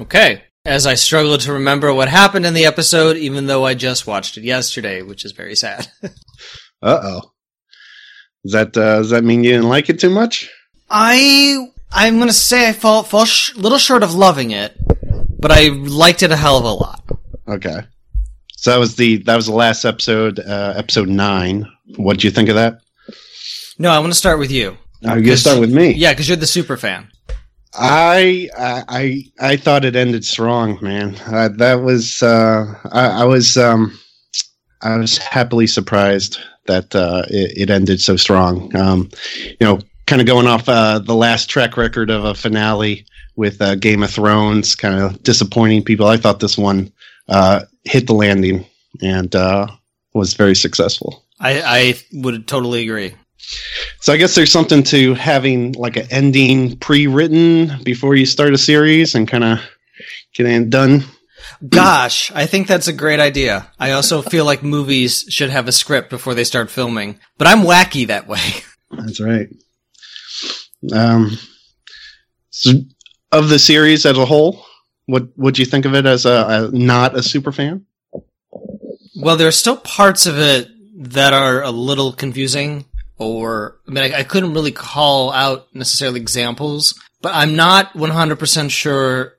Okay. As I struggle to remember what happened in the episode, even though I just watched it yesterday, which is very sad. Uh oh. Does that uh, does that mean you didn't like it too much? I I'm gonna say I fall fall sh- little short of loving it, but I liked it a hell of a lot. Okay. So that was the that was the last episode, uh, episode nine. What do you think of that? No, I want to start with you. Uh, you start with me. Yeah, because you're the super fan. I I I thought it ended strong, man. Uh, that was uh, I, I was um, I was happily surprised that uh, it, it ended so strong. Um, you know, kind of going off uh, the last track record of a finale with uh, Game of Thrones, kind of disappointing people. I thought this one uh, hit the landing and was very successful. I, I would totally agree. So I guess there's something to having like an ending pre-written before you start a series and kind of getting it done. Gosh, I think that's a great idea. I also feel like movies should have a script before they start filming, but I'm wacky that way. That's right. Um, so of the series as a whole, what would you think of it as a, a not a super fan? Well, there are still parts of it that are a little confusing, or I mean, I, I couldn't really call out necessarily examples, but I'm not 100% sure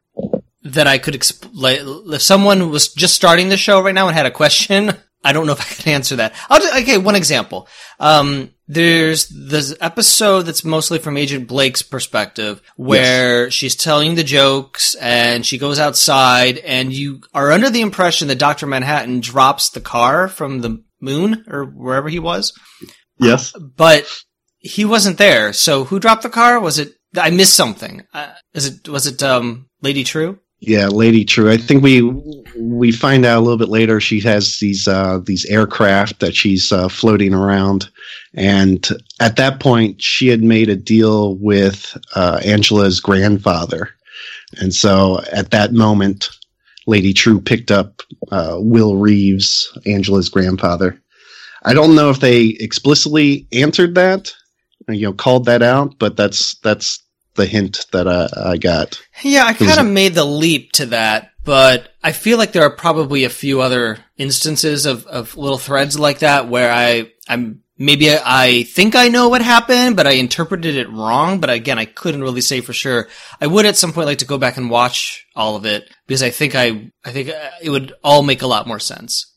that I could exp- like if someone was just starting the show right now and had a question. I don't know if I could answer that. I'll just, okay, one example. Um, there's this episode that's mostly from Agent Blake's perspective where she's telling the jokes and she goes outside and you are under the impression that Dr. Manhattan drops the car from the moon or wherever he was, Yes. but he wasn't there. So who dropped the car? Was it, I missed something. Uh, is it, was it, um, Lady Trieu? Yeah, Lady Trieu. I think we we find out a little bit later she has these uh, these aircraft that she's uh, floating around, and at that point she had made a deal with uh, Angela's grandfather, and so at that moment, Lady Trieu picked up uh, Will Reeves, Angela's grandfather. I don't know if they explicitly answered that, you know, called that out, but that's that's the hint that I, I got. Yeah, I kind of made the leap to that, but I feel like there are probably a few other instances of, of little threads like that where I, I'm, maybe I, I think I know what happened, but I interpreted it wrong. But again, I couldn't really say for sure. I would at some point like to go back and watch all of it because I think I, I think uh, it would all make a lot more sense.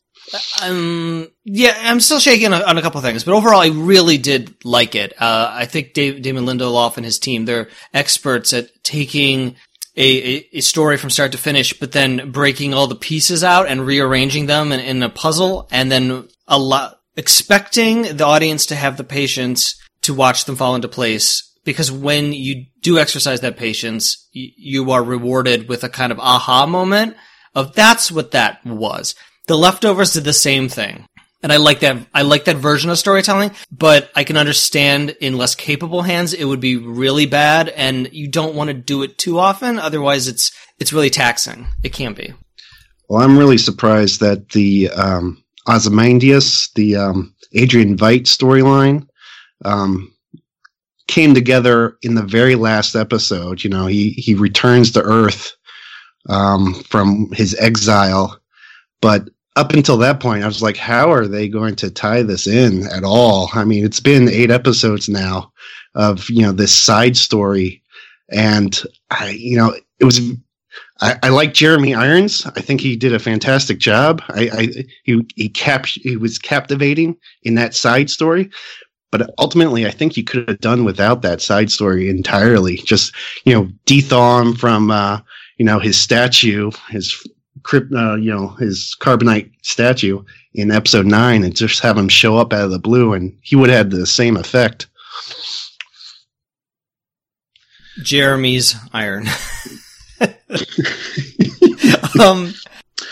Um, yeah, I'm still shaking on, a couple things, but overall, I really did like it. Uh, I think Dave, Damon Lindelof and his team, they're experts at taking a, a, a story from start to finish, but then breaking all the pieces out and rearranging them in, in a puzzle and then a lot, expecting the audience to have the patience to watch them fall into place. Because when you do exercise that patience, y- you are rewarded with a kind of aha moment of that's what that was. The leftovers did the same thing. And I like that, I like that version of storytelling, but I can understand in less capable hands, it would be really bad and you don't want to do it too often. Otherwise it's, it's really taxing. It can be. Well, I'm really surprised that the um, Ozymandias, the um, Adrian Veidt storyline, um, came together in the very last episode. You know, he he returns to Earth um, from his exile, but up until that point, I was like, how are they going to tie this in at all? I mean, it's been eight episodes now of you know this side story, and I, you know, it was I, I like Jeremy Irons. I think he did a fantastic job. I, I he he cap he was captivating in that side story, but ultimately, I think you could have done without that side story entirely. Just you know, dethaw him from uh, you know his statue, his uh, you know, his carbonite statue in episode nine, and just have him show up out of the blue, and he would have had the same effect. Jeremy's iron. um,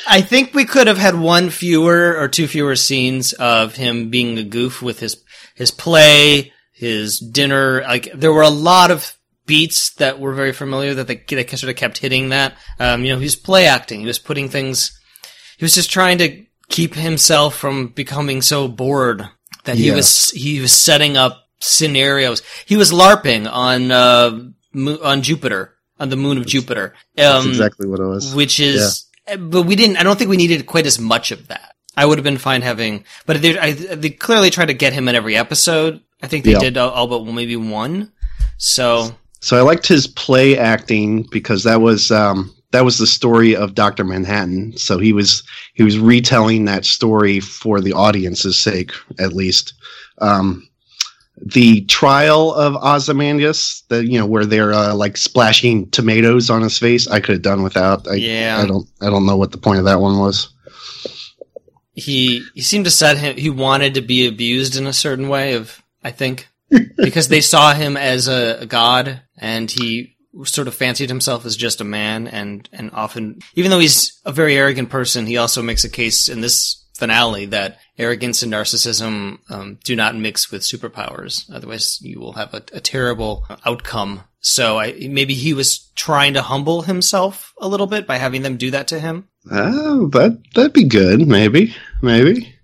I think we could have had one fewer or two fewer scenes of him being a goof with his his play, his dinner. Like there were a lot of beats that were very familiar that they, they sort of kept hitting that. Um, you know, he was play acting. He was putting things. He was just trying to keep himself from becoming so bored that he was he was setting up scenarios. He was larping on uh, mo- on Jupiter. on the moon of Jupiter. That's Um, exactly what it was. which is, but we didn't. I don't think we needed quite as much of that. I would have been fine having, but they, I, they clearly tried to get him in every episode. I think they Yeah. did all, all but maybe one. So So I liked his play acting because that was um, that was the story of Doctor Manhattan. So he was he was retelling that story for the audience's sake, at least. Um, the trial of Ozymandias, the you know where they're uh, like splashing tomatoes on his face, I could have done without. I, Yeah. I don't I don't know what the point of that one was. he he seemed to set him. He wanted to be abused in a certain way. Of I think because they saw him as a, a god, and he sort of fancied himself as just a man, and and often, even though he's a very arrogant person, he also makes a case in this finale that arrogance and narcissism um, do not mix with superpowers. Otherwise, you will have a, a terrible outcome. So I, maybe he was trying to humble himself a little bit by having them do that to him. Oh, that that'd be good. Maybe, maybe.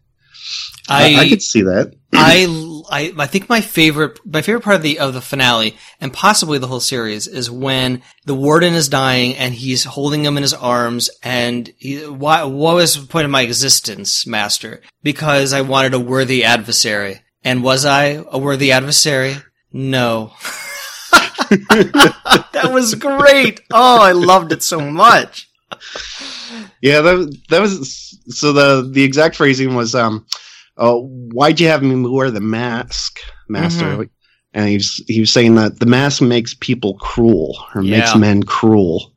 I, I could see that. I, I I think my favorite my favorite part of the of the finale and possibly the whole series is when the warden is dying and he's holding him in his arms and he, why what was the point of my existence, master? Because I wanted a worthy adversary. And was I a worthy adversary? No. that was great. Oh, I loved it so much. Yeah, that that was so the the exact phrasing was um uh, why'd you have me wear the mask, master? Mhm. And he was he was saying that the mask makes people cruel or makes men cruel.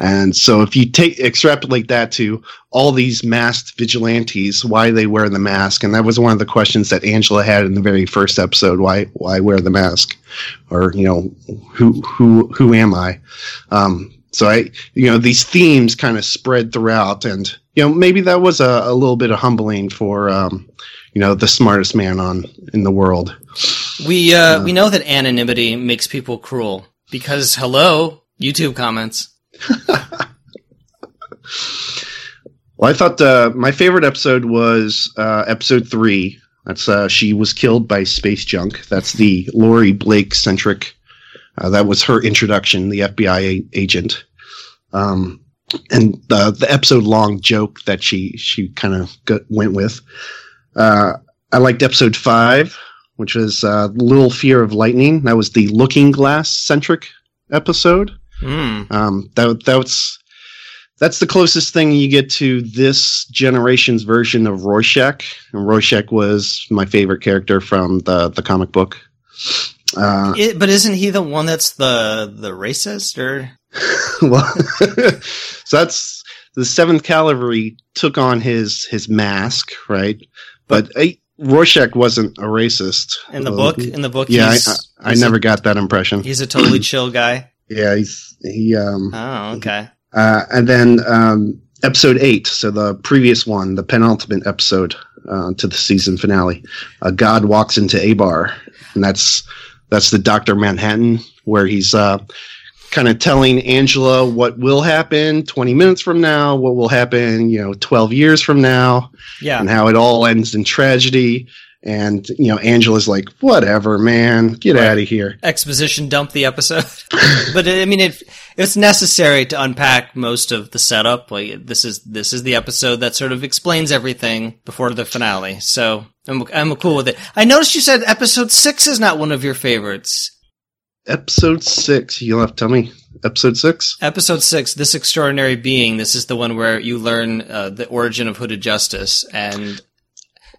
And so if you take extrapolate that to all these masked vigilantes, why they wear the mask, and that was one of the questions that Angela had in the very first episode, why why wear the mask? Or, you know, who who who am I? Um so I you know, these themes kind of spread throughout and you know, maybe that was a, a little bit of humbling for um, you know, the smartest man on in the world. We uh, we know that anonymity makes people cruel because hello, YouTube comments. Well, I thought uh, my favorite episode was uh, episode three. That's uh, she was killed by space junk. That's the Laurie Blake centric. Uh, that was her introduction, the FBI a- agent, um, and the the episode long joke that she she kind of went with. Uh, I liked episode five, which was uh, Little Fear of Lightning. That was the Looking Glass centric episode. Hmm. Um, that that's that's the closest thing you get to this generation's version of Rorschach. And Rorschach was my favorite character from the the comic book. Uh, It- but isn't he the one that's the the racist or? well, so that's the Seventh Kavalry took on his his mask, right? But uh, Rorschach wasn't a racist In the Uh, book, in the book, Yeah, I, he's, I, I he's a- never got that impression. he's a totally chill guy. Yeah, he's he um Oh, okay. Uh, and then um, episode eight, so the previous one, the penultimate episode uh, to the season finale, uh, God walks into a bar, and that's that's the Doctor Manhattan where he's uh, kind of telling Angela what will happen 20 minutes from now, what will happen, you know, 12 years from now, Yeah. and how it all ends in tragedy. And you know, Angela's like, "Whatever, man, get Right. out of here." Exposition dump the episode, but I mean, it, it's necessary to unpack most of the setup. Like this is this is the episode that sort of explains everything before the finale. So I'm I'm cool with it. I noticed you said episode six is not one of your favorites. Episode six, you'll have to tell me. Episode six. Episode six, this extraordinary being. This is the one where you learn uh, the origin of Hooded Justice, and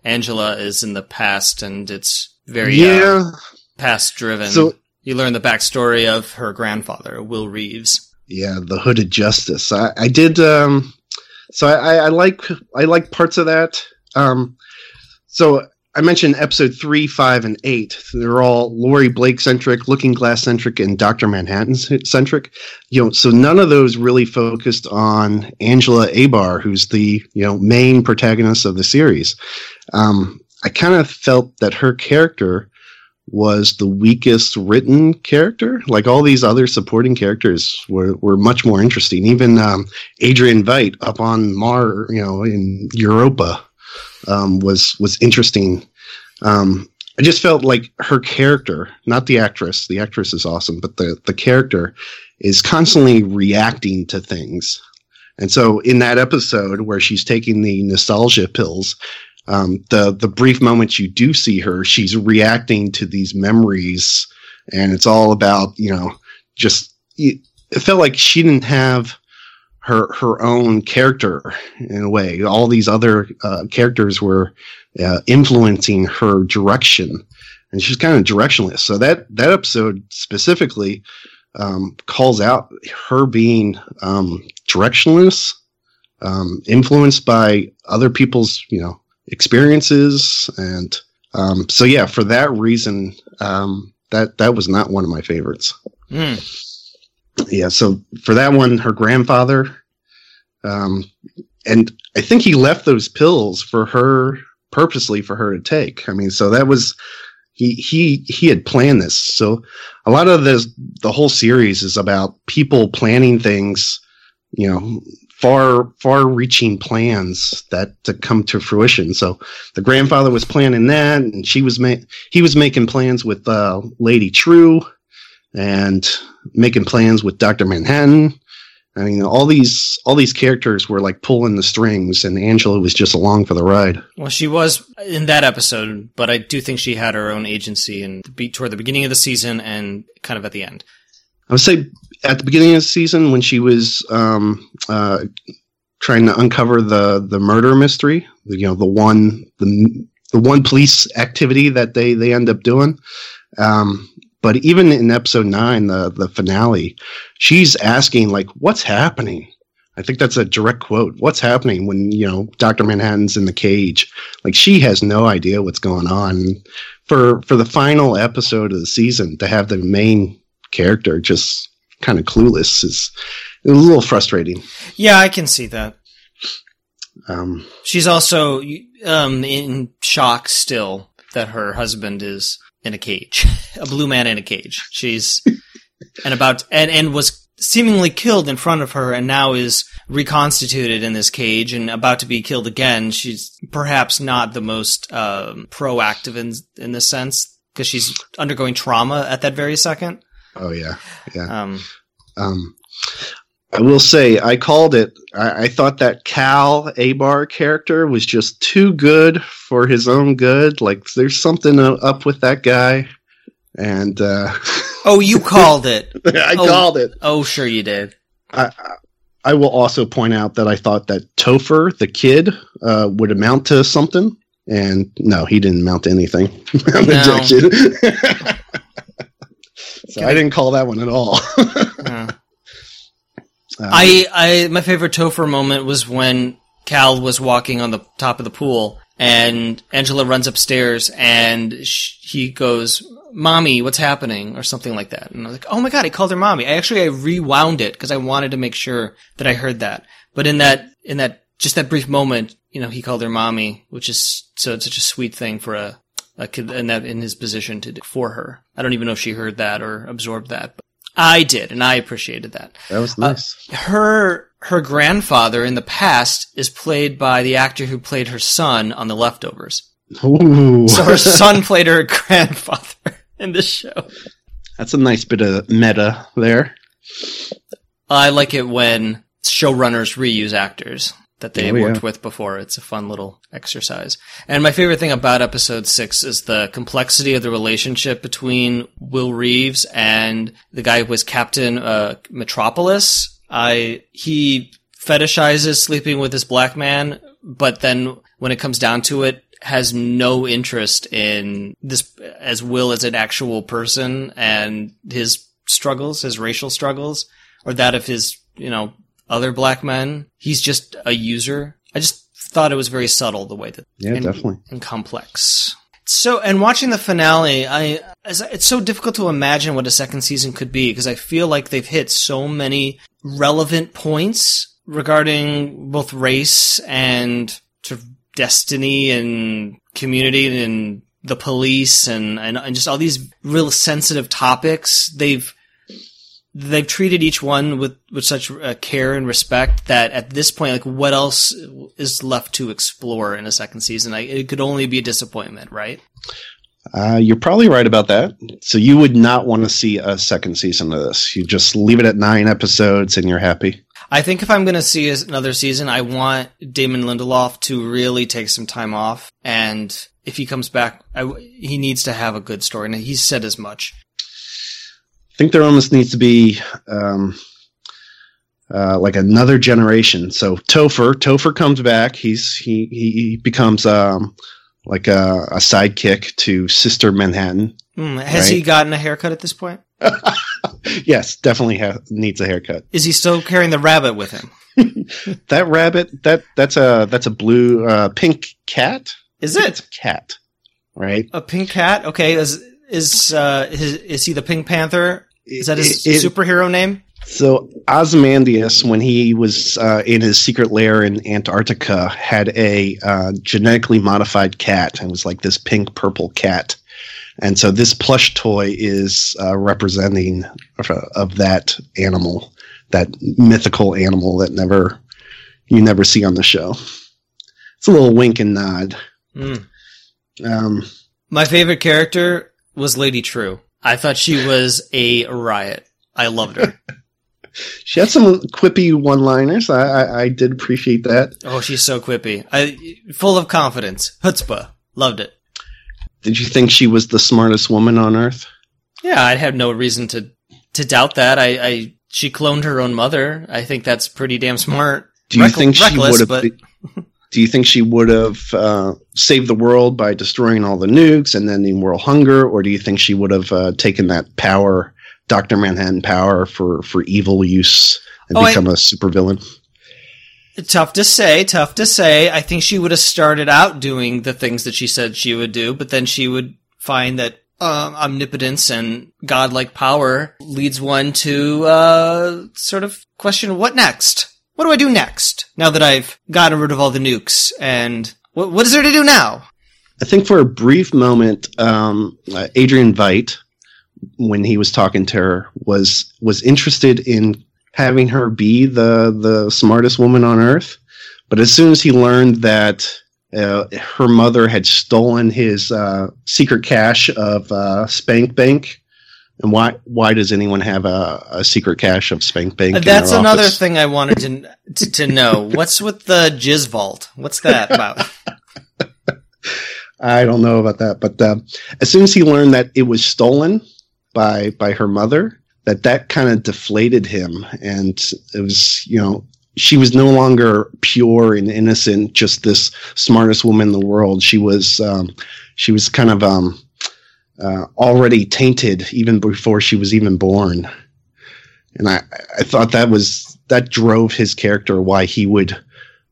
Angela is in the past, and it's very uh, past driven. So you learn the backstory of her grandfather, Will Reeves. yeah, the Hooded Justice. I, I did. Um, so I, I, I like I like parts of that. Um, so I mentioned episode three, five, and eight. They're all Laurie Blake centric, Looking Glass centric, and Doctor Manhattan centric. You know, so none of those really focused on Angela Abar, who's the you know main protagonist of the series. Um, I kind of felt that her character was the weakest written character. Like all these other supporting characters were, were much more interesting. Even um, Adrian Veidt up on Mar, you know, in Europa, um, was was interesting. Um, I just felt like her character, not the actress. The actress is awesome, but the the character is constantly reacting to things. And so in that episode where she's taking the nostalgia pills, um, the the brief moments you do see her, she's reacting to these memories, and it's all about you know just it felt like she didn't have her her own character in a way. All these other uh, characters were uh, influencing her direction, and she's kind of directionless. So that that episode specifically um, calls out her being um, directionless, um, influenced by other people's you know experiences, and um, so yeah, for that reason, um, that that was not one of my favorites. Mm. Yeah, so for that one, her grandfather, um, and I think he left those pills for her purposely for her to take. I mean, so that was he he he had planned this. So a lot of this the whole series is about people planning things, you know, far far reaching plans that to come to fruition. So the grandfather was planning that and she was ma- he was making plans with uh, Lady Trieu and making plans with Dr. Manhattan. I mean, all these all these characters were like pulling the strings, and Angela was just along for the ride. Well, she was in that episode, but I do think she had her own agency and toward the beginning of the season and kind of at the end. I would say at the beginning of the season when she was um, uh, trying to uncover the the murder mystery, you know, the one the the one police activity that they they end up doing. Um, but even in episode nine, the the finale, she's asking like, "What's happening?" I think that's a direct quote. What's happening when you know Doctor Manhattan's in the cage? Like she has no idea what's going on. For for the final episode of the season to have the main character just kind of clueless is a little frustrating. Yeah, I can see that. Um, She's also um, in shock still that her husband is in a cage, a blue man in a cage. She's and about and and was seemingly killed in front of her, and now is reconstituted in this cage and about to be killed again. She's perhaps not the most um, proactive in in this sense because she's undergoing trauma at that very second. oh yeah, yeah. Um, Um, I will say I called it. I, I thought that Cal Abar character was just too good for his own good. Like there's something up with that guy, and uh, oh, you called it. I Oh. called it. Oh, sure you did. I, I- will also point out that I thought that Topher, the kid, uh, would amount to something, and no, he didn't amount to anything. No. so I didn't call that one at all. Uh. Um, I, I, my favorite Topher moment was when Cal was walking on the top of the pool and Angela runs upstairs and sh- he goes, "Mommy, what's happening?" or something like that. And I was like, "Oh my god, he called her mommy." I actually I rewound it because I wanted to make sure that I heard that. But in that, in that, just that brief moment, you know, he called her mommy, which is so such a sweet thing for a, a kid in that in his position to do for her. I don't even know if she heard that or absorbed that, but I did, and I appreciated that that was uh, nice. her her grandfather in the past is played by the actor who played her son on The Leftovers. Ooh. So her son played her grandfather in this show. That's a nice bit of meta there. I like it when showrunners reuse actors that they Oh, yeah. worked with before. It's a fun little exercise. And my favorite thing about episode six is the complexity of the relationship between Will Reeves and the guy who was Captain uh, Metropolis. I he fetishizes sleeping with this black man, but then when it comes down to it, has no interest in this as Will as an actual person and his struggles, his racial struggles, or that of his, you know, other black men. He's just a user. I just thought it was very subtle the way that Yeah, and, definitely. and complex. So, and watching the finale, I it's so difficult to imagine what a second season could be because I feel like they've hit so many relevant points regarding both race and sort of destiny and community and the police and, and, and just all these real sensitive topics. They've they've treated each one with with such uh, care and respect that at this point, like, what else is left to explore in a second season? Like, it could only be a disappointment, right? Uh, you're probably right about that. So you would not want to see a second season of this. You just leave it at nine episodes and you're happy. I think if I'm going to see another season, I want Damon Lindelof to really take some time off. And if he comes back, I, he needs to have a good story. And he's said as much. I think there almost needs to be um, uh, like another generation. So Topher, Topher comes back. He's he he becomes um, like a, a sidekick to Sister Manhattan. Mm, has right? he gotten a haircut at this point? yes, definitely ha- needs a haircut. Is he still carrying the rabbit with him? that rabbit that that's a that's a blue uh, pink cat. Is it cat? Right, a pink cat. Okay, is is uh, is, is he the Pink Panther? Is that his it, it, superhero name? So Ozymandias, when he was uh, in his secret lair in Antarctica, had a uh, genetically modified cat, and was like this pink purple cat. And so this plush toy is uh, representing of, of, that animal, that mythical animal that never you never see on the show. It's a little wink and nod. Mm. Um, My favorite character was Lady Trieu. I thought she was a riot. I loved her. she had some quippy one-liners. I, I, I did appreciate that. Oh, she's so quippy. I full of confidence. Chutzpah. Loved it. Did you think she was the smartest woman on earth? Yeah, I'd have no reason to to doubt that. I, I she cloned her own mother. I think that's pretty damn smart. Do you Reck- think she would have? But... do you think she would have uh, saved the world by destroying all the nukes and ending world hunger, or do you think she would have uh, taken that power, Doctor Manhattan power, for for evil use and oh, become I, a supervillain? Tough to say, tough to say. I think she would have started out doing the things that she said she would do, but then she would find that uh, omnipotence and godlike power leads one to uh, sort of question what next? What do I do next? Now that I've gotten rid of all the nukes, and what, what is there to do now? I think for a brief moment, um, uh, Adrian Veidt, when he was talking to her, was was interested in having her be the the smartest woman on earth. But as soon as he learned that uh, her mother had stolen his uh, secret cache of uh, Spank Bank, and why why does anyone have a, a secret cache of Spank Bank? That's another office? thing I wanted to, to, to know. What's with the Jizz Vault? What's that about? I don't know about that, but uh, as soon as he learned that it was stolen by by her mother, that that kind of deflated him and it was you know she was no longer pure and innocent just this smartest woman in the world she was um, she was kind of um, uh, already tainted even before she was even born and i i thought that was that drove his character why he would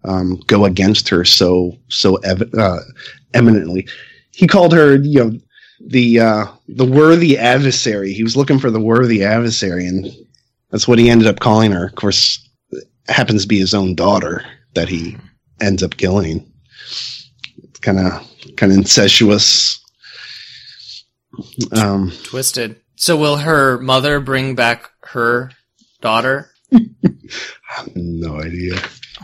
um, go against her so so ev- uh, eminently he called her you know the uh, the worthy adversary. He was looking for the worthy adversary, and that's what he ended up calling her. Of course, happens to be his own daughter that he ends up killing. It's kind of kind of incestuous. Um, Twisted. So will her mother bring back her daughter? no idea.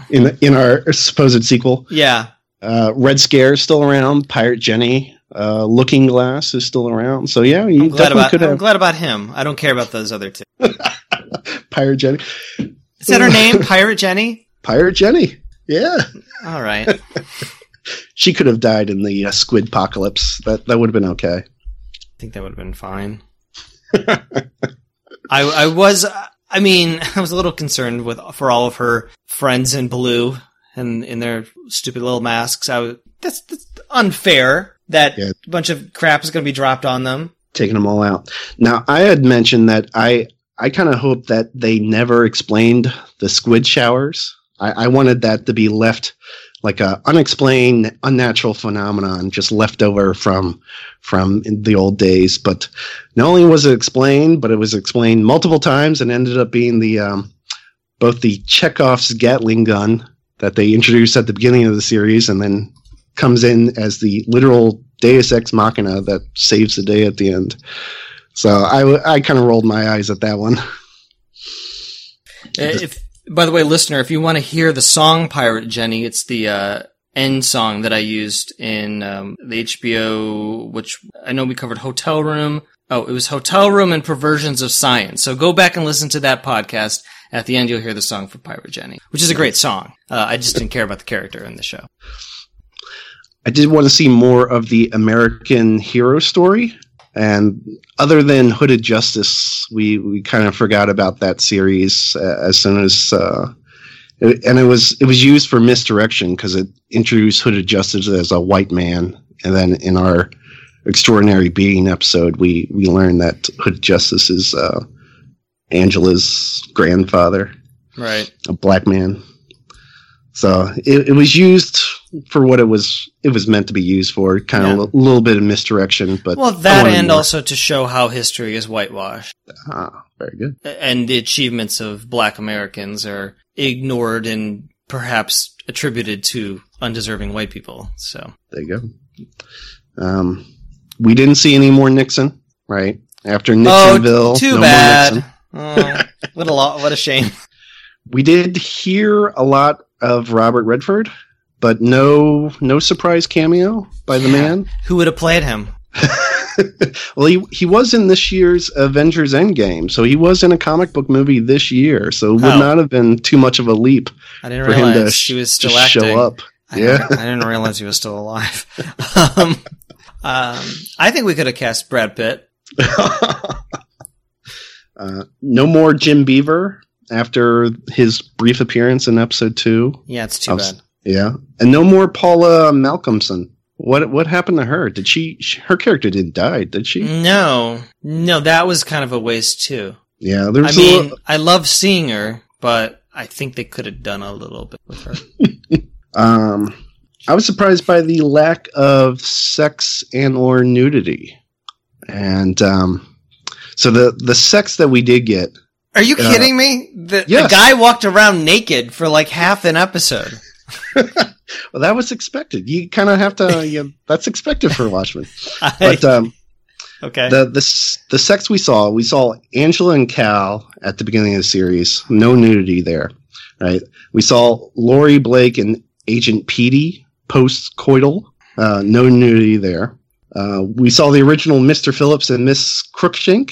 In in our supposed sequel, yeah. Uh, Red Scare is still around. Pirate Jenny uh, Looking Glass is still around. So yeah, you I'm glad about, could. I'm glad about him. I don't care about those other two. Pirate Jenny. Is that her name? Pirate Jenny. Pirate Jenny. Yeah. All right. she could have died in the uh, squid apocalypse. That that would have been okay. I think that would have been fine. I I was I mean I was a little concerned with for all of her friends in blue and in their stupid little masks. I was, that's, that's unfair that yeah. a bunch of crap is going to be dropped on them. Taking them all out. Now, I had mentioned that I I kind of hope that they never explained the squid showers. I, I wanted that to be left like a unexplained, unnatural phenomenon, just left over from from the old days. But not only was it explained, but it was explained multiple times and ended up being the um, both the Chekhov's Gatling gun that they introduced at the beginning of the series, and then comes in as the literal Deus ex machina that saves the day at the end. So I, I kind of rolled my eyes at that one. Uh, if, by the way, listener, if you want to hear the song "Pirate Jenny," it's the uh, end song that I used in um, the HBO, which I know we covered Hotel Room. Oh, it was Hotel Room and Perversions of Science. So go back and listen to that podcast. At the end, you'll hear the song for Pirate Jenny, which is a great song. Uh, I just didn't care about the character in the show. I did want to see more of the American hero story. And other than Hooded Justice, we, we kind of forgot about that series uh, as soon as, uh, and it was it was used for misdirection because it introduced Hooded Justice as a white man, and then in our extraordinary being episode, we we learned that Hooded Justice is uh, Angela's grandfather, Right. a black man. So it, it was used for what it was it was meant to be used for, kind Yeah. of a little bit of misdirection, but Well, that and more. also to show how history is whitewashed ah, very good. and the achievements of black Americans are ignored and perhaps attributed to undeserving white people. So, There you go. Um, we didn't see any more Nixon, right? After Nixonville, oh, too no bad. Oh, what a lo- what a shame. We did hear a lot of Robert Redford, but no no surprise cameo by the man. Who would have played him? well, he he was in this year's Avengers Endgame, so he was in a comic book movie this year. So it would Oh. not have been too much of a leap I didn't for him realize to he was still show up. I Yeah. didn't- I didn't realize he was still alive. um, um, I think we could have cast Brad Pitt. uh, no more Jim Beaver after his brief appearance in episode two. Yeah, it's too I was- bad. Yeah, and no more Paula Malcomson. What what happened to her? Did she? sh- Her character didn't die, did she? No, no, that was kind of a waste too. Yeah, I mean, I love seeing her, but I think they could have done a little bit with her. um, I was surprised by the lack of sex and or nudity, and um, so the the sex that we did get. Are you Uh, kidding me? The, yes. the guy walked around naked for like half an episode. Well, that was expected. You kind of have to. You, that's expected for Watchmen. But um, okay. the the the sex we saw, we saw Angela and Cal at the beginning of the series. No nudity there, right? We saw Laurie Blake and Agent Petey post coital. Uh, no nudity there. Uh, we saw the original Mr. Phillips and Miss Crookshank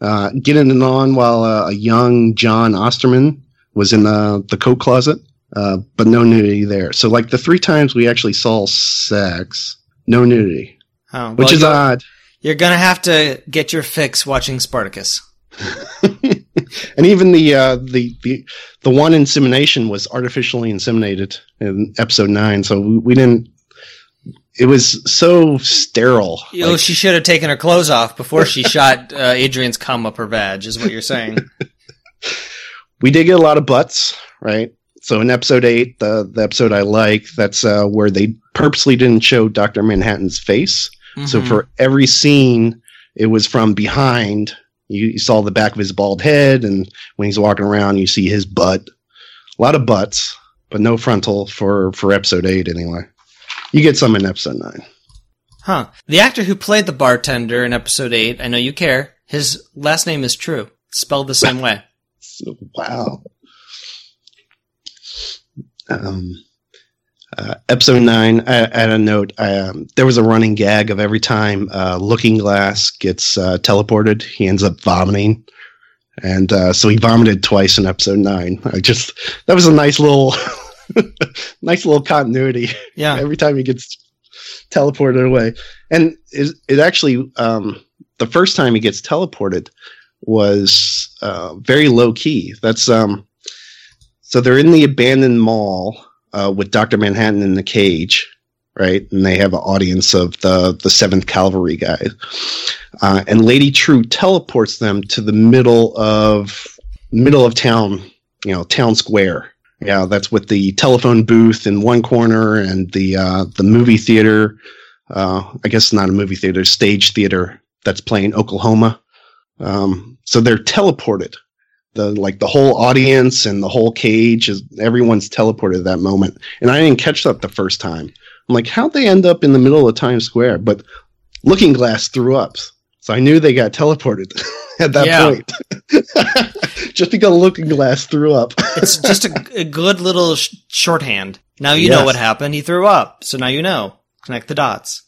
uh, getting it on while uh, a young Jon Osterman was in the the coat closet. Uh, but no nudity there. So, like the three times we actually saw sex, no nudity, Oh, which is you're, odd. you're gonna have to get your fix watching Spartacus. and even the uh, the the the one insemination was artificially inseminated in episode nine, so we, we didn't. It was so sterile. Oh, Like, she should have taken her clothes off before she shot uh, Adrian's cum up her vag. Is what you're saying? we did get a lot of butts, right? So in episode eight, the the episode I like, that's uh, where they purposely didn't show Doctor Manhattan's face. So Mhm. for every scene, it was from behind. You, you saw the back of his bald head, and when he's walking around, you see his butt. A lot of butts, but no frontal for for episode eight anyway. You get some in episode nine. Huh. The actor who played the bartender in episode 8, I know you care, his last name is True. Spelled the same way. Wow. Um, uh, episode nine. I, I had a note. I, um, there was a running gag of every time uh, Looking Glass gets uh, teleported, he ends up vomiting, and uh, so he vomited twice in episode nine. I just that was a nice little, nice little continuity. Yeah. every time he gets teleported away. And it, it actually, um, the first time he gets teleported was uh, very low key. That's um, so they're in the abandoned mall uh, with Doctor Manhattan in the cage, right? And they have an audience of the the Seventh Kavalry guys, uh, and Lady Trieu teleports them to the middle of middle of town, you know, town square. Yeah, that's with the telephone booth in one corner and the uh, the movie theater. Uh, I guess not a movie theater, stage theater that's playing Oklahoma. Um, so they're teleported. The like the whole audience and the whole cage is everyone's teleported at that moment. And I didn't catch that the first time. I'm like, how'd they end up in the middle of Times Square? But Looking Glass threw up. So I knew they got teleported at that Yeah. point. Just because Looking Glass threw up. It's just a, a good little sh- shorthand. Now you Yes. know what happened. He threw up. So now you know. Connect the dots.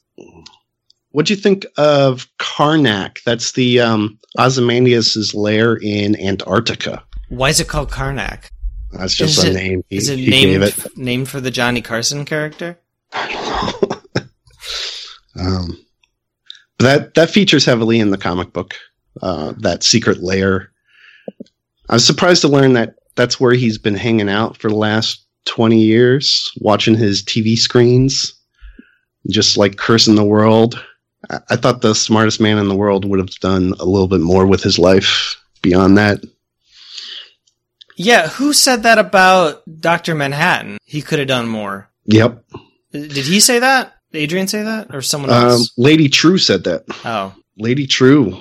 What'd you think of Karnak? That's the um, Ozymandias' lair in Antarctica. Why is it called Karnak? That's just Is a it- name he, Is it named it. named for the Johnny Carson character? um, that that features heavily in the comic book. Uh, that secret lair. I was surprised to learn that that's where he's been hanging out for the last twenty years, watching his TV screens, just like cursing the world. I, thought the smartest man in the world would have done a little bit more with his life beyond that. Yeah, who said that about Dr. Manhattan? He could have done more. Yep. Did he say that? Did Adrian say that? Or someone Um, else? Lady Trieu said that. oh. Lady Trieu,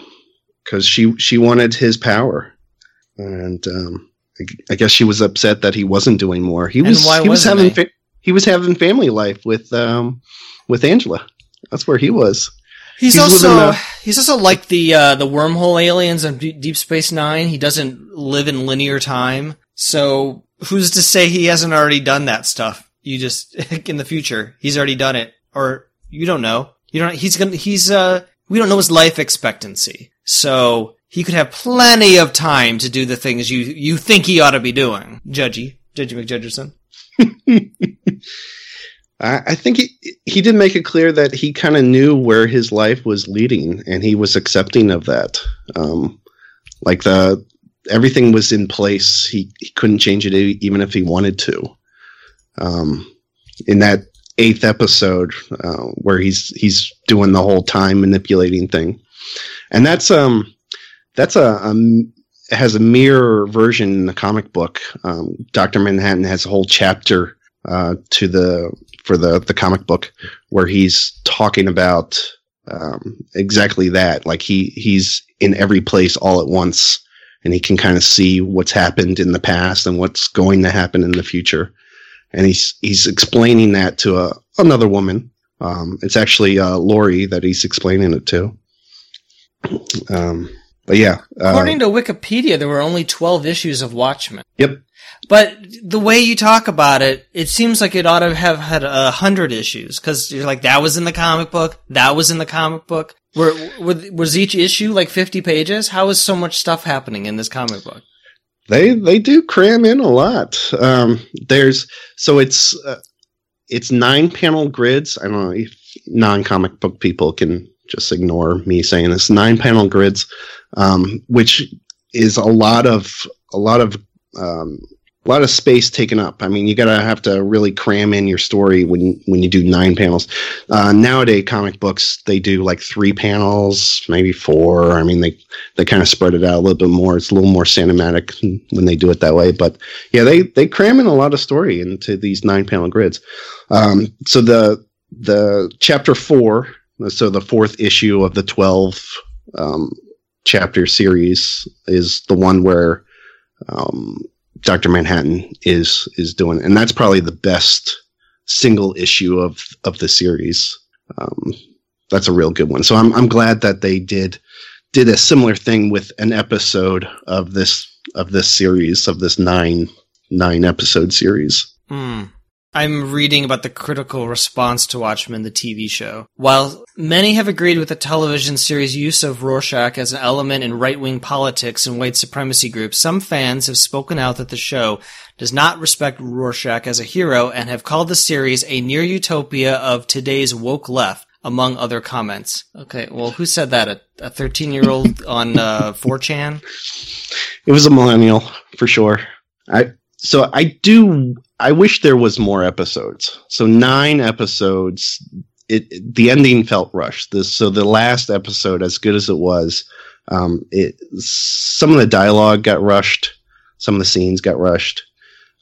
because she she wanted his power, and um, I, I guess she was upset that he wasn't doing more. He And was why he was having he? fa- he was having family life with um with Angela. That's where he was. He's, He's also he's also like the uh, the wormhole aliens of D- Deep Space Nine. He doesn't live in linear time, so who's to say he hasn't already done that stuff? You just in the future he's already done it, or you don't know. You don't. He's gonna. He's uh. We don't know his life expectancy, so he could have plenty of time to do the things you you think he ought to be doing. Judgy, Judgy McJudgerson. I, think he he did make it clear that he kind of knew where his life was leading, and he was accepting of that. Um, like the everything was in place. He he couldn't change it even if he wanted to. Um, in that eighth episode, uh, where he's he's doing the whole time manipulating thing, and that's um that's a has a mirror version in the comic book. Um, Doctor Manhattan has a whole chapter uh, to the for the the comic book where he's talking about um, exactly that. Like he he's in every place all at once, and he can kind of see what's happened in the past and what's going to happen in the future. And he's he's explaining that to a another woman. Um, it's actually uh, Laurie that he's explaining it to. Um, but yeah, uh, According to Wikipedia, there were only 12 issues of Watchmen. Yep. But the way you talk about it, it seems like it ought to have had a hundred issues because you're like, that was in the comic book, that was in the comic book. Were, were, was each issue like 50 pages? How is so much stuff happening in this comic book? They they do cram in a lot. Um, there's so it's uh, it's nine panel grids. I don't know if non comic book people can just ignore me saying this. Nine panel grids, um, which is a lot of a lot of um, a lot of space taken up. I mean, you gotta have to really cram in your story when when you do nine panels. Uh, nowadays, comic books they do like three panels, maybe four. I mean, they they kind of spread it out a little bit more. It's a little more cinematic when they do it that way. But yeah, they they cram in a lot of story into these nine panel grids. Um, so the the chapter four, so the fourth issue of the twelve um, chapter series is the one where um, Doctor Manhattan is is doing, and that's probably the best single issue of of the series. Um, that's a real good one. So I'm I'm glad that they did did a similar thing with an episode of this of this series of this nine nine episode series. Hmm. I'm reading about the critical response to Watchmen, the TV show. While many have agreed with the television series' use of Rorschach as an element in right wing politics and white supremacy groups, some fans have spoken out that the show does not respect Rorschach as a hero and have called the series a near utopia of today's woke left, among other comments. Okay, well, who said that? A 13 year old on uh, 4chan? It was a millennial for sure. I so I do I wish there was more episodes. So nine episodes. It the ending felt rushed. This so the last episode, as good as it was, um, it some of the dialogue got rushed, some of the scenes got rushed.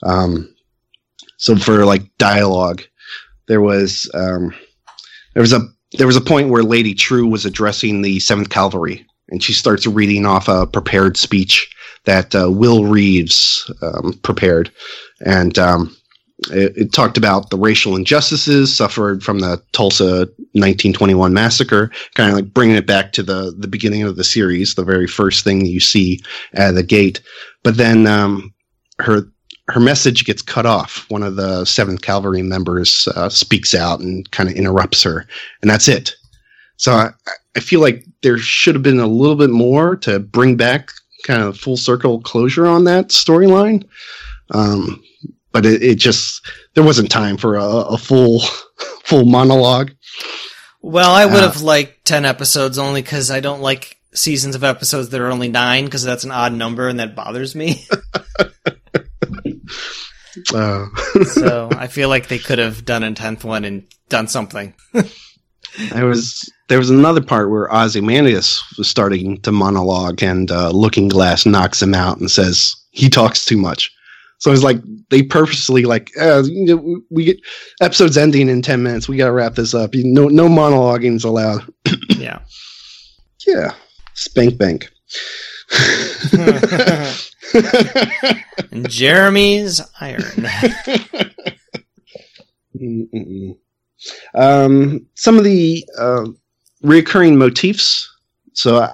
Um, so for like dialogue, there was um, there was a there was a point where Lady Trieu was addressing the Seventh Kavalry, and she starts reading off a prepared speech that uh, Will Reeves um, prepared, and um, it, it talked about the racial injustices suffered from the Tulsa 1921 massacre, kind of like bringing it back to the the beginning of the series, the very first thing you see at the gate. But then um, her her message gets cut off. One of the Seventh Kavalry members uh, speaks out and kind of interrupts her, and that's it. So I, I feel like there should have been a little bit more to bring back kind of full circle closure on that storyline. Um, but it, it, just there wasn't time for a, a full full monologue. Well, I would uh, have liked ten episodes only because I don't like seasons of episodes that are only nine because that's an odd number and that bothers me. uh. so I feel like they could have done a tenth one and done something. there was there was another part where Ozymandias was starting to monologue, and uh, Looking Glass knocks him out and says he talks too much. So it's like they purposely like uh, you know, we get episodes ending in ten minutes. We got to wrap this up. You No, no monologuing is allowed. yeah, yeah. Spank bank. Jeremy Irons. um, some of the uh, recurring motifs. So,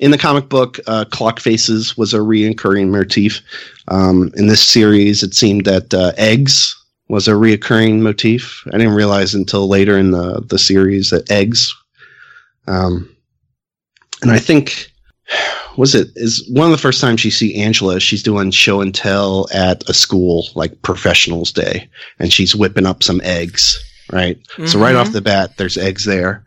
in the comic book, uh, clock faces was a reoccurring motif. Um, in this series, it seemed that uh, eggs was a reoccurring motif. I didn't realize until later in the the series that eggs. Um, and I think was it is one of the first times you see Angela. She's doing show and tell at a school like professionals day, and she's whipping up some eggs. Right, mm-hmm. so right off mm-hmm. the bat, there's eggs there.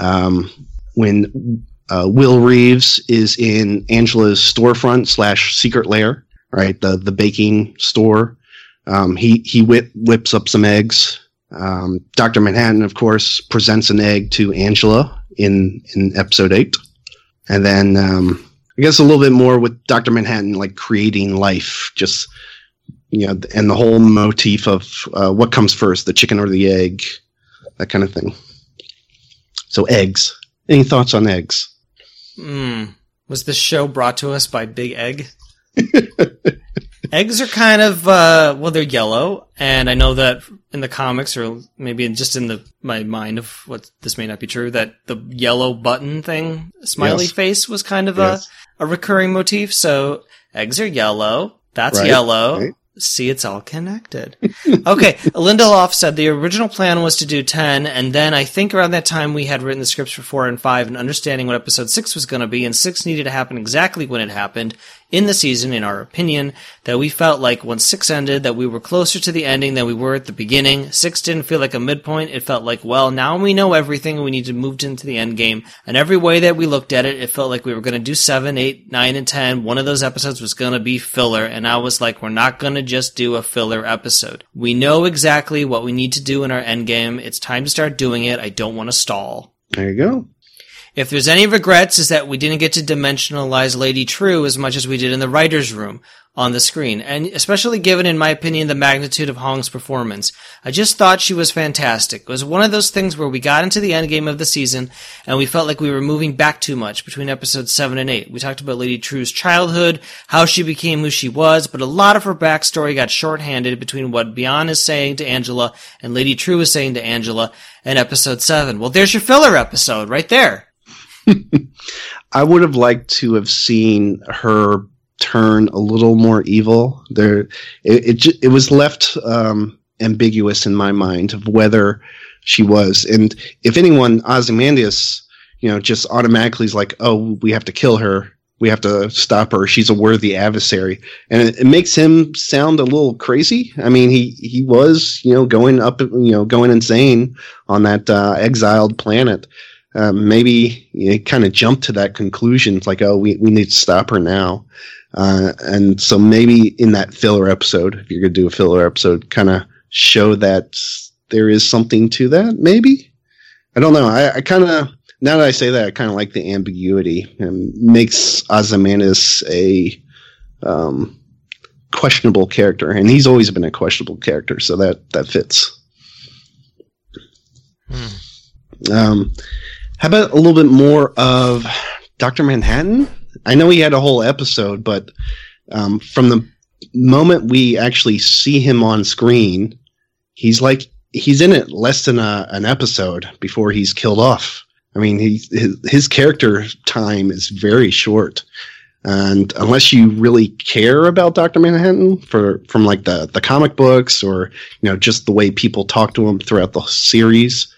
Um, when uh, Will Reeves is in Angela's storefront slash secret lair, right, the the baking store. Um, he he whip, whips up some eggs. Um, Doctor Manhattan, of course, presents an egg to Angela in in episode eight. And then um, I guess a little bit more with Doctor Manhattan, like creating life, just you know, and the whole motif of uh, what comes first, the chicken or the egg, that kind of thing. So eggs. Any thoughts on eggs? Mm. Was this show brought to us by Big Egg? Eggs are kind of uh, well, they're yellow, and I know that in the comics, or maybe just in the my mind of what this may not be true, that the yellow button thing, smiley yes. face, was kind of yes. a a recurring motif. So eggs are yellow. That's right, yellow. Right. See, it's all connected. okay, Lindelof said the original plan was to do 10, and then I think around that time we had written the scripts for 4 and 5 and understanding what episode 6 was going to be, and 6 needed to happen exactly when it happened in the season, in our opinion, that we felt like once 6 ended, that we were closer to the ending than we were at the beginning. 6 didn't feel like a midpoint, it felt like, well, now we know everything we need to move into the end game, and every way that we looked at it, it felt like we were going to do 7, 8, 9, and 10. One of those episodes was going to be filler, and I was like, we're not going to just do a filler episode. We know exactly what we need to do in our end game. It's time to start doing it. I don't want to stall. There you go. If there's any regrets, is that we didn't get to dimensionalize Lady Trieu as much as we did in the writer's room on the screen, and especially given, in my opinion, the magnitude of Hong's performance. I just thought she was fantastic. It was one of those things where we got into the end game of the season, and we felt like we were moving back too much between episodes 7 and 8. We talked about Lady Trieu's childhood, how she became who she was, but a lot of her backstory got shorthanded between what Bian is saying to Angela and Lady Trieu is saying to Angela in episode 7. Well, there's your filler episode right there. I would have liked to have seen her turn a little more evil. There, it it, it was left um, ambiguous in my mind of whether she was, and if anyone, Ozymandias, you know, just automatically is like, oh, we have to kill her. We have to stop her. She's a worthy adversary, and it, it makes him sound a little crazy. I mean, he he was, you know, going up, you know, going insane on that uh, exiled planet um, maybe you kind of jumped to that conclusion. It's like, oh, we, we need to stop her now. Uh, and so maybe in that filler episode, if you're going to do a filler episode, kind of show that there is something to that, maybe? I don't know. I, I kind of, now that I say that, I kind of like the ambiguity and makes Ozymandias a um, questionable character. And he's always been a questionable character, so that, that fits. Hmm. Um, how about a little bit more of Dr. Manhattan? I know he had a whole episode, but um, from the moment we actually see him on screen, he's like he's in it less than a, an episode before he's killed off. I mean, he his, his character time is very short. And unless you really care about Doctor Manhattan for from like the the comic books or you know just the way people talk to him throughout the series,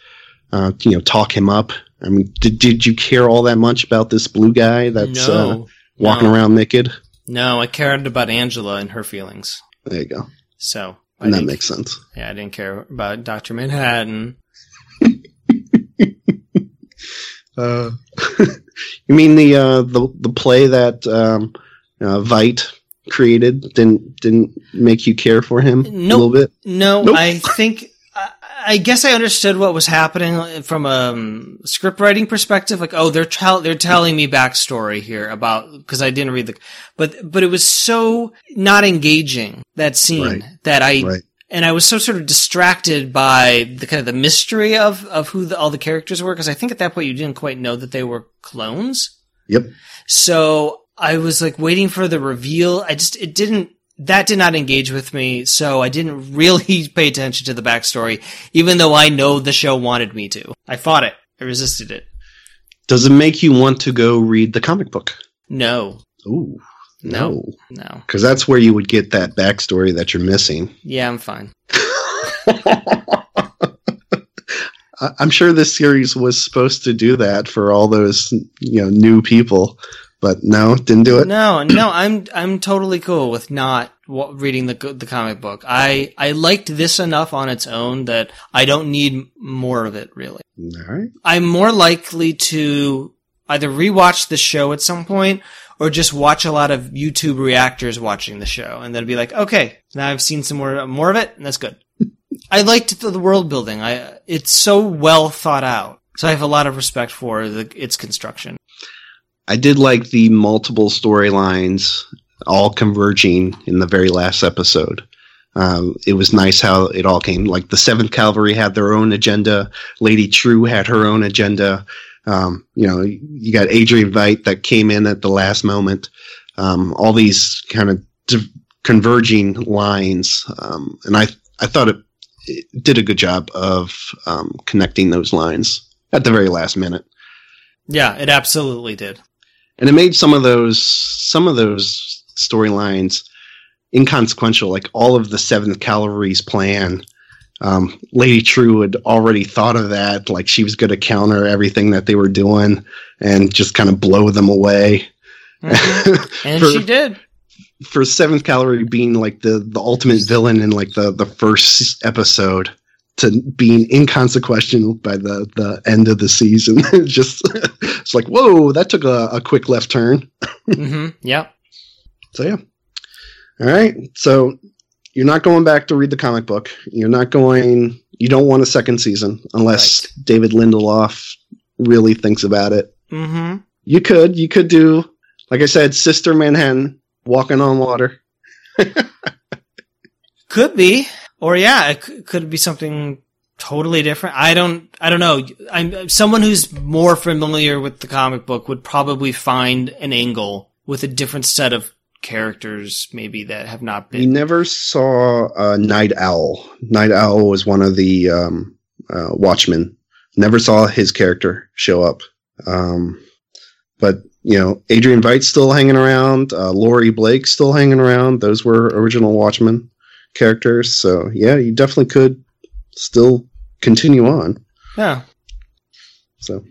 uh, you know, talk him up. I mean, did did you care all that much about this blue guy that's uh, walking no. around naked? No, I cared about Angela and her feelings. There you go. So I And that makes sense. yeah, I didn't care about Doctor Manhattan. Uh, you mean the uh, the the play that um, uh, Veidt created didn't didn't make you care for him a little bit? No, Nope. I think I, guess I understood what was happening from a um, script writing perspective. Like, oh, they're tell they're telling me backstory here about because I didn't read the, but but it was so not engaging that scene Right. that I Right. and I was so sort of distracted by the kind of the mystery of of who the, all the characters were because I think at that point you didn't quite know that they were clones. Yep. So I was like waiting for the reveal. I just, it didn't, that did not engage with me. So I didn't really pay attention to the backstory, even though I know the show wanted me to. I fought it. I resisted it. Does it make you want to go read the comic book? No, Ooh, no, no, no. because that's where you would get that backstory that you're missing. Yeah, I'm fine. I'm sure this series was supposed to do that for all those you know new people, but no, didn't do it. No, no, I'm, I'm totally cool with not reading the, the comic book. I, I liked this enough on its own that I don't need more of it really. All right. I'm more likely to either rewatch the show at some point or just watch a lot of YouTube reactors watching the show and then be like, okay, now I've seen some more more of it and that's good. I liked the, the world building. I it's so well thought out. So I have a lot of respect for the, its construction. I did like the multiple storylines all converging in the very last episode. Um, it was nice how it all came. Like the Seventh Kavalry had their own agenda. Lady Trieu had her own agenda. Um, you know, you got Adrian Veidt that came in at the last moment. Um, all these kind of di- converging lines, um, and I I thought it, it did a good job of um, connecting those lines at the very last minute. Yeah, it absolutely did. And it made some of those some of those storylines inconsequential like all of the seventh Kavalry's plan um, lady Trieu had already thought of that like she was going to counter everything that they were doing and just kind of blow them away Mhm. And For- she did. for seventh cavalry being like the the ultimate villain in like the the first episode to being inconsequential by the the end of the season It's just it's like whoa that took a, a quick left turn hmm Yep. So yeah. All right. So you're not going back to read the comic book. You're not going. You don't want a second season unless David Lindelof really thinks about it. hmm You could. You could do, like I said, Sister Manhattan walking on water. Could be, or yeah, it c- could be something totally different. I don't, I don't know. I'm someone who's more familiar with the comic book would probably find an angle with a different set of characters, maybe that have not been. We never saw uh, Nite Owl. Nite Owl was one of the um, uh, Watchmen. Never saw his character show up. Um, but you know, Adrian Veidt's still hanging around. Uh, Laurie Blake's still hanging around. Those were original Watchmen characters. So yeah, you definitely could still continue on. Yeah, So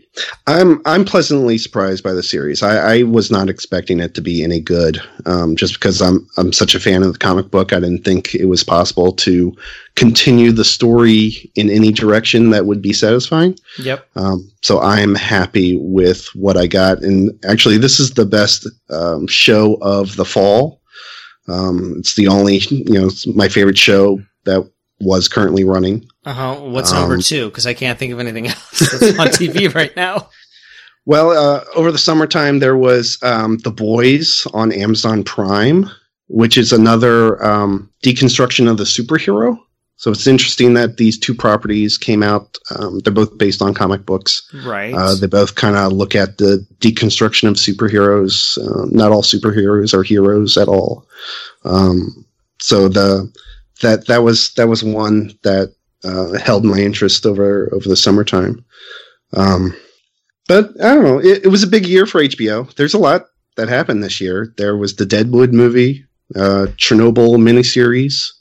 I'm I'm pleasantly surprised by the series. I, I was not expecting it to be any good. Um, just because I'm I'm such a fan of the comic book, I didn't think it was possible to continue the story in any direction that would be satisfying. yep. Um, so I'm happy with what I got, and actually, this is the best um, show of the fall. Um, it's the only, you know, it's my favorite show that was currently running. Uh huh. What's number Um, two? Because I can't think of anything else that's on TV right now. Well, uh, over the summertime, there was um, The Boys on Amazon Prime, which is another um, deconstruction of the superhero. So it's interesting that these two properties came out. Um, they're both based on comic books. Right. Uh, they both kind of look at the deconstruction of superheroes. Uh, not all superheroes are heroes at all. Um, so the that that was that was one that uh, held my interest over over the summertime. Um, but I don't know. It, it was a big year for HBO. There's a lot that happened this year. There was the Deadwood movie, uh, Chernobyl miniseries,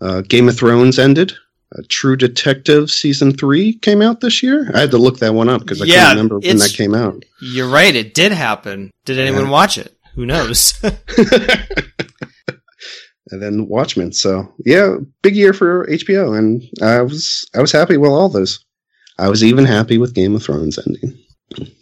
uh, Game of Thrones ended. Uh, True Detective season three came out this year. I had to look that one up because I Yeah, can't remember when that came out. You're right. It did happen. Did anyone Yeah. watch it? Who knows? and then Watchmen. So yeah, big year for HBO, and I was I was happy with all those. I was even happy with Game of Thrones ending.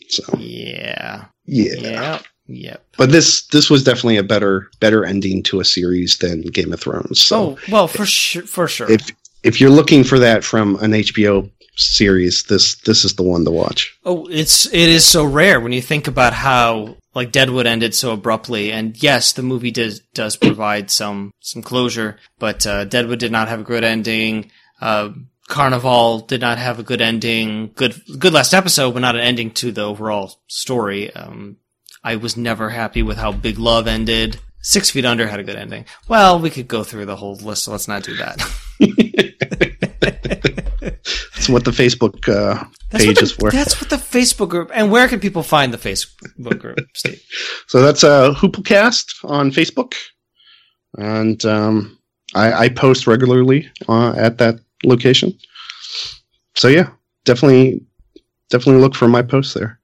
So yeah. yeah. Yeah. Yep. but this this was definitely a better better ending to a series than Game of Thrones. So oh well, for sure. For sure. if if you're looking for that from an HBO series, this this is the one to watch. Oh, it's it is so rare when you think about how like Deadwood ended so abruptly. And yes, the movie does does provide some some closure, but uh, Deadwood did not have a good ending. Uh, Carnivàle did not have a good ending. Good good last episode, but not an ending to the overall story. Um, I was never happy with how Big Love ended. Six Feet Under had a good ending. Well, we could go through the whole list, so let's not do that. That's what the Facebook uh, page what is the, for. That's what the Facebook group. And where can people find the Facebook group, Steve? So that's uh, Hooplecast on Facebook, and um, I, I post regularly uh, at that location. So yeah, definitely, definitely look for my posts there.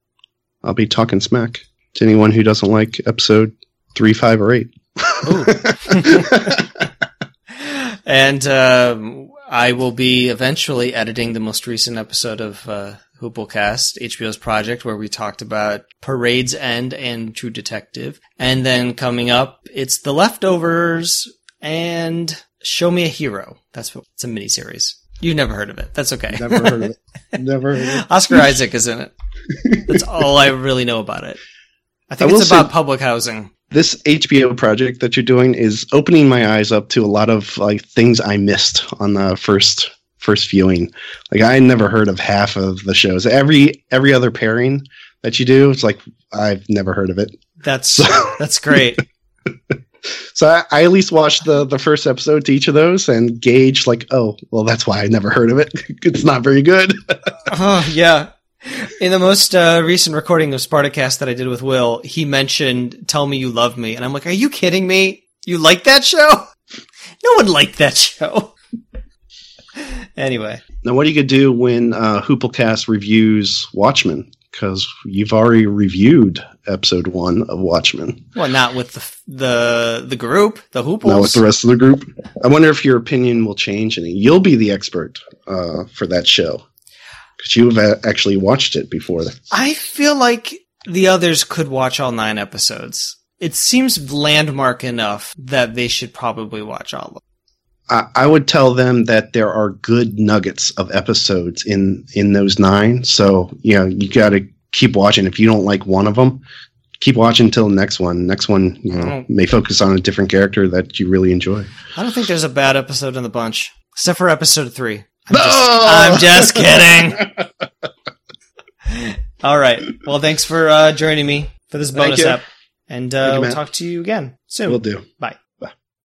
I'll be talking smack to anyone who doesn't like episode three, five, or eight. and um, I will be eventually editing the most recent episode of uh, Hooplecast, HBO's project, where we talked about Parade's End and True Detective. And then coming up, it's The Leftovers and Show Me a Hero. That's what it's a miniseries. You've never heard of it. That's okay. Never heard of it. Never heard of it. Oscar Isaac is in it. That's all I really know about it. I think I it's about say- public housing. This HBO project that you're doing is opening my eyes up to a lot of like things I missed on the first first viewing. Like I never heard of half of the shows. Every every other pairing that you do, it's like I've never heard of it. That's that's great. So I, I at least watched the the first episode to each of those and gauge like, oh, well, that's why I never heard of it. it's not very good. Oh yeah. In the most uh, recent recording of Spartacast that I did with Will, he mentioned "Tell Me You Love Me," and I'm like, "Are you kidding me? You like that show? No one liked that show." anyway, now, what are you gonna do when uh, Hooplecast reviews Watchmen? Because you've already reviewed episode one of Watchmen. well, not with the the the group, the Hooples. Not with the rest of the group. I wonder if your opinion will change any. You'll be the expert uh, for that show because you've actually watched it before. I feel like the others could watch all nine episodes. It seems landmark enough that they should probably watch all of them. I, I would tell them that there are good nuggets of episodes in in those nine. So you know you got to keep watching. If you don't like one of them, keep watching until the next one. Next one, you know, Oh. may focus on a different character that you really enjoy. I don't think there's a bad episode in the bunch, except for episode three. I'm just, Oh! I'm just kidding. All right. Well, thanks for uh, joining me for this bonus app, and uh, you, we'll talk to you again soon. We'll do. Bye.